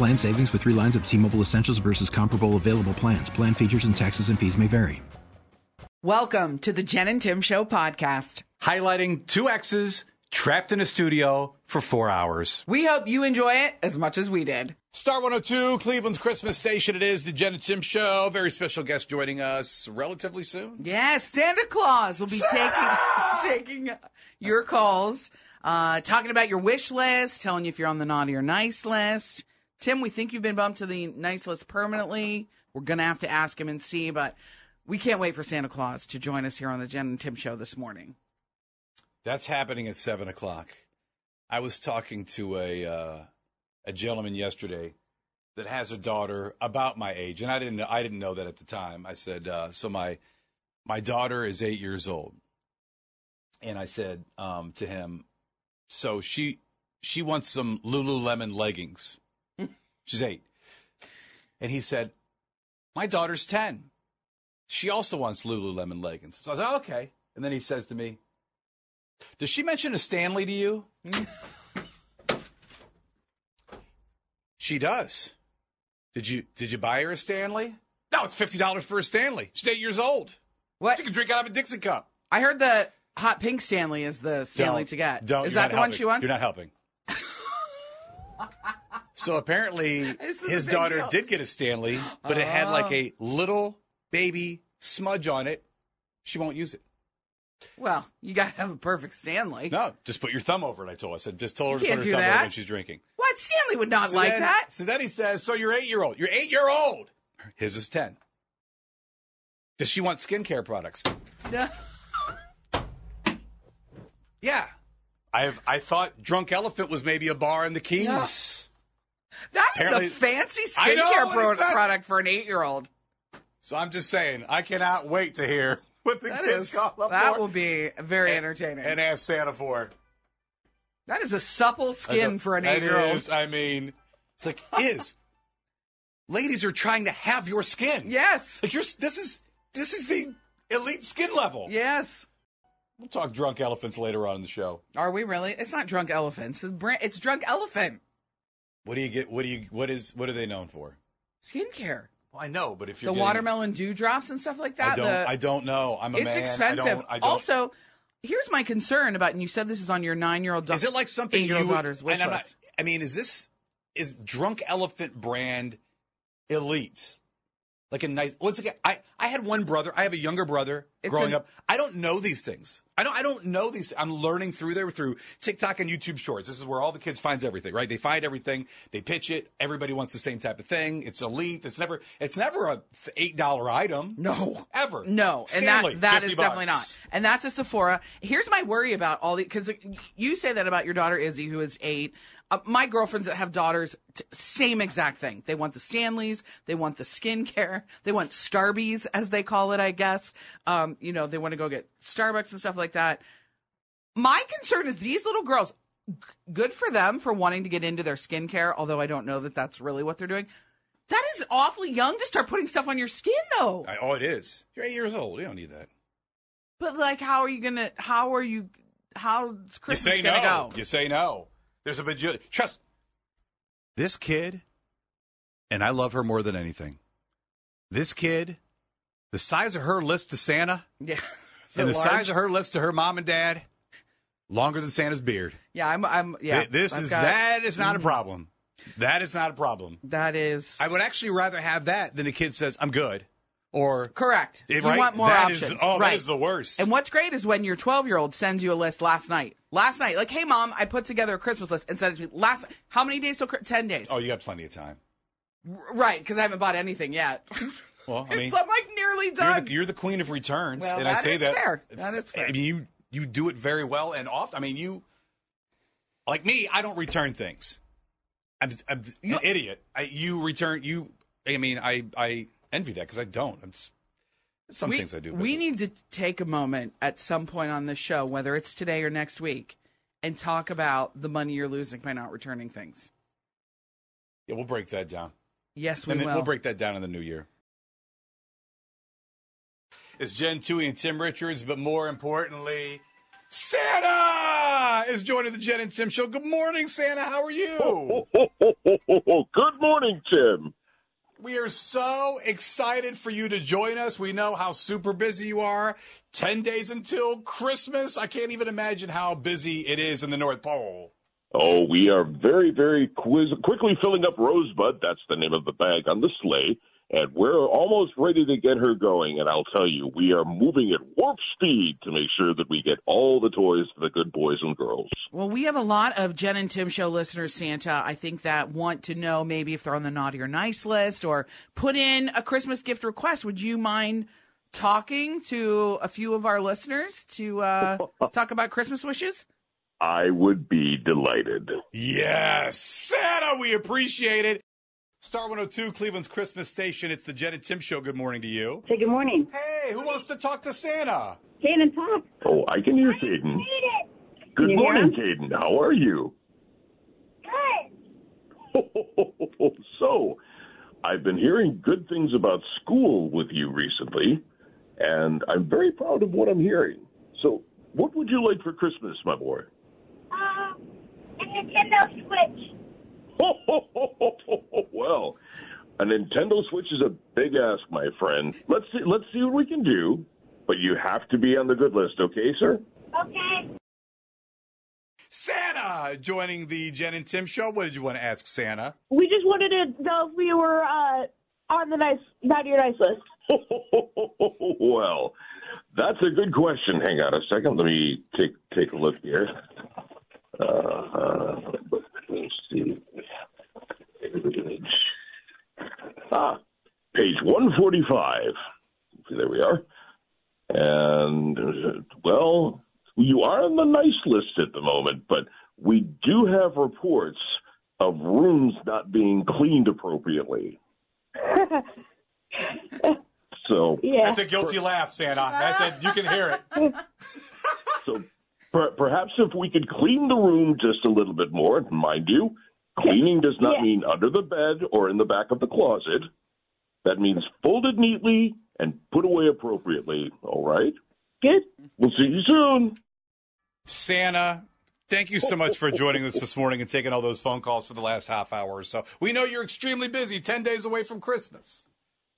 Plan savings with three lines of T Mobile Essentials versus comparable available plans. Plan features and taxes and fees may vary. Welcome to the Jen and Tim Show podcast. Highlighting two exes trapped in a studio for four hours. We hope you enjoy it as much as we did. Star 102, Cleveland's Christmas station. It is the Jen and Tim Show. Very special guest joining us relatively soon. Yes, Santa Claus will be taking taking your calls, uh, talking about your wish list, telling you if you're on the naughty or nice list. Tim, we think you've been bumped to the nice list permanently. We're gonna have to ask him and see, but we can't wait for Santa Claus to join us here on the Jen and Tim Show this morning. That's happening at seven o'clock. I was talking to a uh, a gentleman yesterday that has a daughter about my age, and I didn't know, I didn't know that at the time. I said, uh, so my my daughter is eight years old, and I said um, to him, so she she wants some Lululemon leggings. She's eight, and he said, my daughter's ten. She also wants Lululemon leggings. So I was like, okay. And then he says to me, does she mention a Stanley to you? she does. Did you did you buy her a Stanley? No, it's fifty dollars for a Stanley. She's eight years old. What? She can drink out of a Dixie cup. I heard the hot pink Stanley is the Stanley Don't- to get. Don't, is that not the one she wants? You're not helping. so apparently, This is a his daughter deal. did get a Stanley, but it had like oh. a little baby smudge on it. She won't use it. Well, you got to have a perfect Stanley. No, just put your thumb over it. I told. her. I said, just tell her to put her thumb over that. it when she's drinking. What Stanley would not So like then- that? So then he says, "So you're eight year old. You're eight year old. His is ten. Does she want skincare products? Yeah. I've I thought Drunk Elephant was maybe a bar in the Keys. That is Apparently- a fancy skincare pro- product for an eight-year-old. So I'm just saying, I cannot wait to hear what the That kids is call up that for will be very entertaining. and ask Santa for. that is a supple skin for an eight-year-old. is, I mean, it's like is. Ladies are trying to have your skin. Yes, Like you're this is this is the elite skin level. yes. We'll talk drunk elephants later on in the show. Are we really? It's not drunk elephants. It's drunk elephant What do you get? What do you? What is? What are they known for? skincare. Well, I know, but if The you're getting- watermelon dewdrops and stuff like I that. don't. the, I don't know. I'm a it's man. I expensive. don't, I don't, Also, here's my concern about, and you said this is on your nine-year-old. daughter. is it like something eight-year-old you? daughter's wish and I'm not, list? I mean, is this is drunk elephant brand elite? Like a nice. Once again, I I had one brother. I have a younger brother It's growing an- up. I don't know these things. I don't. I don't know these. I'm learning through there through TikTok and YouTube Shorts. This is where all the kids finds everything. Right? They find everything. They pitch it. Everybody wants the same type of thing. It's elite. It's never. It's never a eight dollar item. No. Ever. No, Stanley, and that that 50 is definitely not. And that's a Sephora. Here's my worry about all the because you say that about your daughter Izzy, who is eight. Uh, my girlfriends that have daughters, t- same exact thing. They want the Stanleys, they want the skincare, they want Starbies as they call it, I guess. Um, you know, they want to go get Starbucks and stuff like that. My concern is these little girls. g- Good for them for wanting to get into their skincare, although I don't know that that's really what they're doing. That is awfully young to start putting stuff on your skin, though. I, oh, it is. You're eight years old. You don't need that. But like, how are you gonna? How are you? How's Christmas you say gonna no. go? You say no. There's a bajillion. Trust this kid, and I love her more than anything. This kid, the size of her list to Santa, Yeah. and the size of her list to her mom and dad, longer than Santa's beard. Yeah, I'm. I'm. Yeah. Th- this I've is got- Mm-hmm. that is not a problem. That is not a problem. That is I would actually rather have that than a kid says, I'm good. Or correct. Eh, You want more That is- options. oh, that right. is the worst. And what's great is when your 12 year old sends you a list last night. Last night, like, hey mom, I put together a Christmas list and sent it to me last. How many days till? Ten days. Oh, you got plenty of time. R- Right, because I haven't bought anything yet. Well, I mean, it's, I'm like nearly you're done. the, you're the queen of returns, Well, and I say that. fair. That is fair. I mean, you you do it very well and often. I mean, you like me. I don't return things. I'm, I'm an idiot. I, you return. You. I mean, I I envy that because I don't. I'm just, some we, things I do. We need to take a moment at some point on this show, whether it's today or next week, and talk about the money you're losing by not returning things. Yeah, we'll break that down. Yes, we and then will. we'll break that down in the new year. It's Jen Tui and Tim Richards, but more importantly, Santa is joining the Jen and Tim show. Good morning, Santa. How are you? Good morning, Tim. We are so excited for you to join us. We know how super busy you are. 10 days until Christmas. I can't even imagine how busy it is in the North Pole. Oh, we are very, very quiz- quickly filling up Rosebud. That's the name of the bag on the sleigh. And we're almost ready to get her going. And I'll tell you, we are moving at warp speed to make sure that we get all the toys for the good boys and girls. Well, we have a lot of Jen and Tim show listeners, Santa, I think that want to know maybe if they're on the naughty or nice list or put in a Christmas gift request. Would you mind talking to a few of our listeners to uh, talk about Christmas wishes? I would be delighted. Yes, Santa, we appreciate it. Star 102, Cleveland's Christmas station. It's the Jen and Tim show. Good morning to you. Say good morning. Hey, who wants to talk to Santa? Shannon, talk. Oh, I can hear Caden. Good you morning, him? Caden. How are you? Good. so, I've been hearing good things about school with you recently, and I'm very proud of what I'm hearing. So, what would you like for Christmas, my boy? Um, a Nintendo Switch. well, a Nintendo Switch is a big ask, my friend. Let's see. Let's see what we can do. But you have to be on the good list, okay, sir? Okay. Santa joining the Jen and Tim show. What did you want to ask Santa? We just wanted to know if we were uh, on the nice, not your nice list. well, that's a good question. Hang on a second. Let me take take a look here. Uh, uh, let's see. Ah, page one forty five. There we are. And uh, well, you are on the nice list at the moment, but we do have reports of rooms not being cleaned appropriately. So Yeah. That's a guilty laugh, Santa. That's it. You can hear it. So per- perhaps if we could clean the room just a little bit more, mind you, cleaning does not Yeah. mean under the bed or in the back of the closet. That means folded neatly and put away appropriately. All right? Good. We'll see you soon. Santa, thank you so much for joining us this morning and taking all those phone calls for the last half hour or so. We know you're extremely busy, 10 days away from Christmas.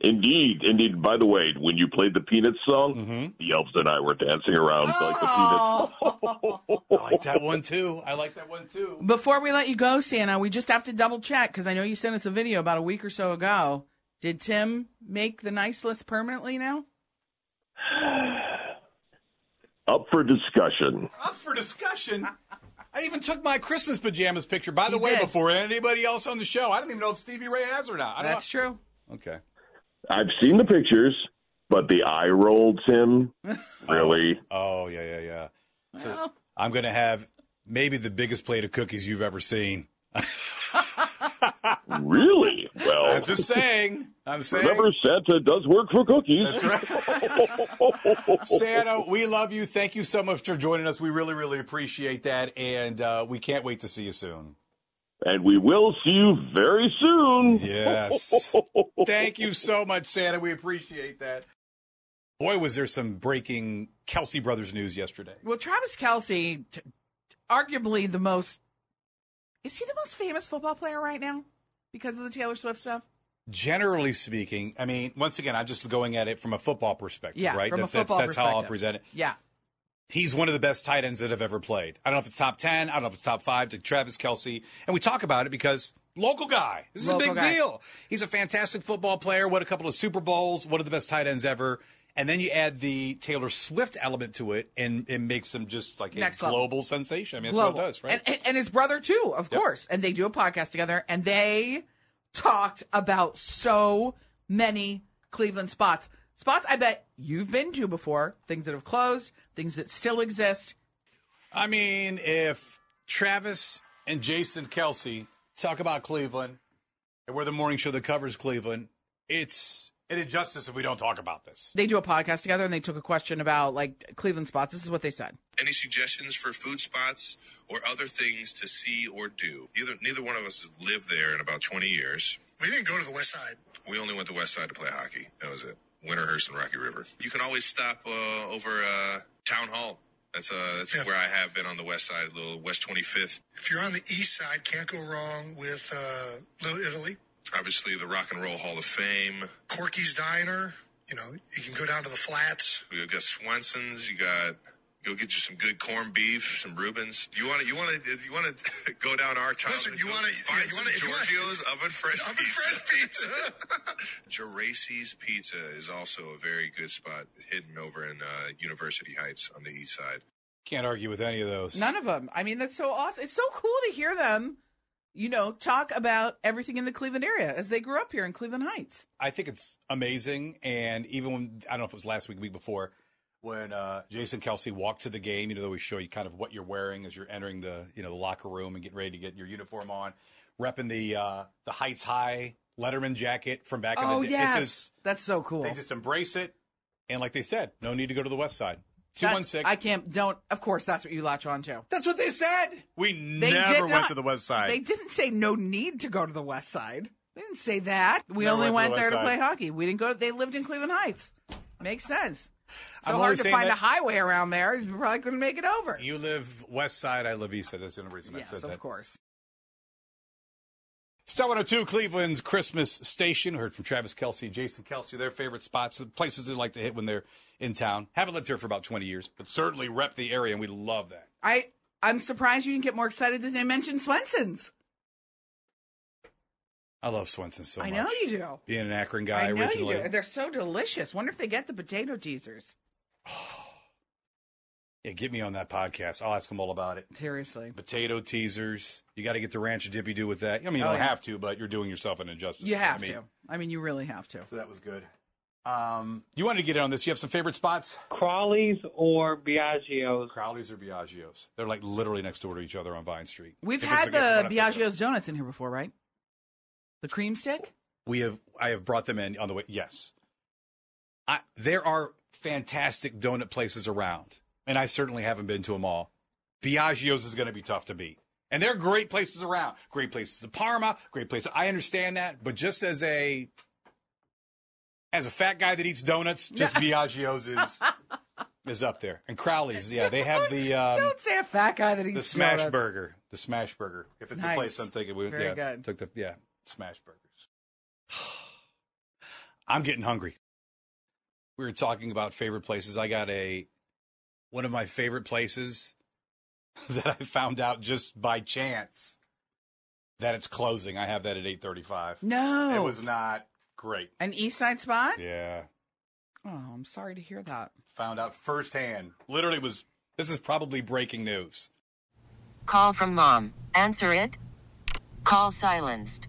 Indeed, indeed. By the way, when you played the Peanuts song, Mm-hmm. the elves and I were dancing around like the Peanuts. I like that one too. I like that one too. Before we let you go, Santa, we just have to double check because I know you sent us a video about a week or so ago. Did Tim make the nice list permanently now? Up for discussion. Up for discussion. I even took my Christmas pajamas picture, by the You way, did. before anybody else on the show. I don't even know if Stevie Ray has or not. I don't That's true. Okay. I've seen the pictures, but the eye rolled him. Really? Oh, yeah, yeah, yeah. So Well. I'm going to have maybe the biggest plate of cookies you've ever seen. Really? Well, I'm just saying. I'm saying. remember, Santa does work for cookies. That's right. Santa, we love you. Thank you so much for joining us. We really, really appreciate that. And uh, we can't wait to see you soon. And we will see you very soon. Yes. Thank you so much, Santa. We appreciate that. Boy, was there some breaking Kelce Brothers news yesterday. Well, Travis Kelce, t- arguably the most, is he the most famous football player right now because of the Taylor Swift stuff? Generally speaking, I mean, once again, I'm just going at it from a football perspective, Yeah, right? from a that's, football that's, that's how I'll present it. Yeah. He's one of the best tight ends that have ever played. I don't know if it's top 10, I don't know if it's top five to Travis Kelce. And we talk about it because Local guy. This is Local a big guy. deal. He's a fantastic football player. Won a couple of Super Bowls. One of the best tight ends ever. And then you add the Taylor Swift element to it, and it makes him just like a Next level. global sensation. I mean, that's Global. what it does, right? And, and, and his brother too, of Yep. course. And they do a podcast together, and they talked about so many Cleveland spots. Spots I bet you've been to before. Things that have closed, things that still exist. I mean, if Travis and Jason Kelce talk about Cleveland, and we're the morning show that covers Cleveland, it's an injustice if we don't talk about this. They do a podcast together, and they took a question about like Cleveland spots. This is what they said. Any suggestions for food spots or other things to see or do? Neither neither one of us has lived there in about 20 years. We didn't go to the west side. We only went to the West Side to play hockey. That was it. Winterhurst and Rocky River. You can always stop uh, over uh, Town Hall. That's uh, that's Yeah. where I have been on the west side, little West 25th. If you're on the east side, can't go wrong with uh, Little Italy, Obviously, the Rock and Roll Hall of Fame. Corky's Diner. You know, you can go down to the flats. We got Swenson's. You got go get you some good corned beef, some Reubens. You want to you want to you want to go down our town. Listen, you wanna- find yeah, you some wanna- if wanna- Giorgio's oven fresh Oven pizza. fresh pizza. Geraci's Pizza is also a very good spot hidden over in uh, University Heights on the east side. Can't argue with any of those. None of them. I mean, that's so awesome. It's so cool to hear them, you know, talk about everything in the Cleveland area as they grew up here in Cleveland Heights. I think it's amazing. And even when, I don't know if it was last week, week before, when uh, Jason Kelce walked to the game, you know, they always show you kind of what you're wearing as you're entering the, you know, the locker room and getting ready to get your uniform on, repping the uh, the Heights High Letterman jacket from back in Oh the day. yes, It's just, that's so cool. they just embrace it. And like they said, no need to go to the West Side. 216. I can't. Don't. Of course, that's what you latch on to. That's what they said. We They never went not- to the West Side. They didn't say no need to go to the West Side. They didn't say that. We Never only went went, to the there to play hockey. We didn't go. They lived in Cleveland Heights. Makes sense. So I'm hard to find a highway around there. You probably couldn't make it over. You live West Side, I live East Side. That's the only reason I said that. yes, of course. Star 102, Cleveland's Christmas station. Heard from Travis Kelce, Jason Kelce, their favorite spots, the places they like to hit when they're in town. Haven't lived here for about 20 years, but certainly rep the area, and we love that. I I'm surprised you didn't get more excited that they mentioned Swenson's. I love Swenson so I much. I know you do. Being an Akron guy I know originally. you do. They're so delicious. Wonder if they get the potato teasers. Yeah, get me on that podcast. I'll ask them all about it. Seriously. Potato teasers. You got to get the ranch dippy do with that. I mean, you Oh, don't yeah. have to, but you're doing yourself an injustice. You I have mean, to. I mean, you really have to. So that was good. Um, you wanted to get in on this. You have some favorite spots? Crawley's or Biagio's. Crowley's or Biagio's? They're like literally next door to each other on Vine Street. We've If had the- the what I think of. Biagio's donuts in here before, right? The cream stick? We have I have brought them in on the way. Yes, I, there are fantastic donut places around, and I certainly haven't been to them all. Biagio's is going to be tough to beat, and there are great places around. Great places in Parma, great places. I understand that, but just as a as a fat guy that eats donuts, just Biagio's is is up there. And Crowley's, yeah, they have the um, Don't say a fat guy that eats the smash donuts. burger, the smash burger. If it's the place I'm thinking, we, Very yeah, good. took the yeah smash burgers. I'm getting hungry. We were talking about favorite places. I got a one of my favorite places that I found out just by chance that it's closing. I have that at 8:35. No. It was not great. An East Side spot? Yeah. Oh, I'm sorry to hear that. Found out firsthand. Literally was this is probably breaking news. Call from mom. Answer it. Call silenced.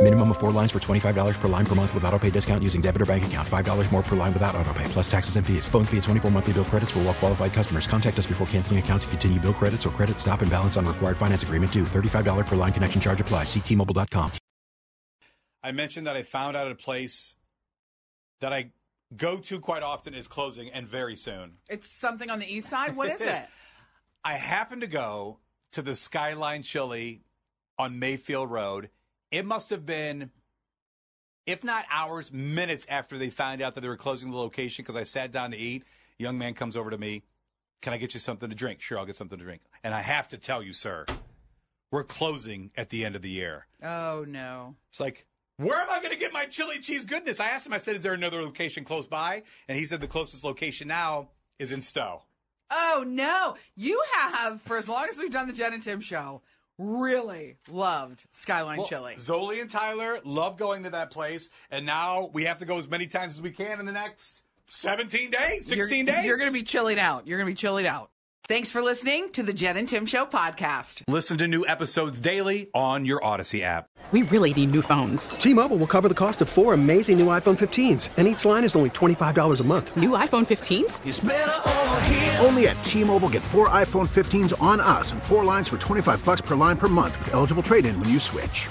Minimum of four lines for $25 per line per month with auto pay discount using debit or bank account. $5 more per line without auto pay, plus taxes and fees. Phone fee at 24 monthly bill credits for all well qualified customers. Contact us before canceling account to continue bill credits or credit stop and balance on required finance agreement due. $35 per line connection charge apply. Ctmobile.com. I mentioned that I found out a place that I go to quite often is closing and very soon. It's something on the east side. What is it? I happened to go to the Skyline Chili on Mayfield Road. It must have been, if not hours, minutes after they found out that they were closing the location because I sat down to eat. Young man comes over to me. Can I get you something to drink? Sure, I'll get something to drink. And I have to tell you, sir, we're closing at the end of the year. Oh no. It's like, where am I going to get my chili cheese goodness? I asked him, I said, is there another location close by? And he said the closest location now is in Stow. Oh no. You have, for as long as we've done the Jen and Tim show, really loved Skyline Well, Chili. Zoli and Tyler love going to that place, and now we have to go as many times as we can in the next 17 days, 16 you're, days. You're going to be chilling out. You're going to be chilling out. Thanks for listening to the Jen and Tim Show podcast. Listen to new episodes daily on your Audacy app. We really need new phones. T-Mobile will cover the cost of four amazing new iPhone 15s, and each line is only $25 a month. New iPhone 15s? Only at T-Mobile get four iPhone 15s on us and four lines for 25 bucks per line per month with eligible trade-in when you switch.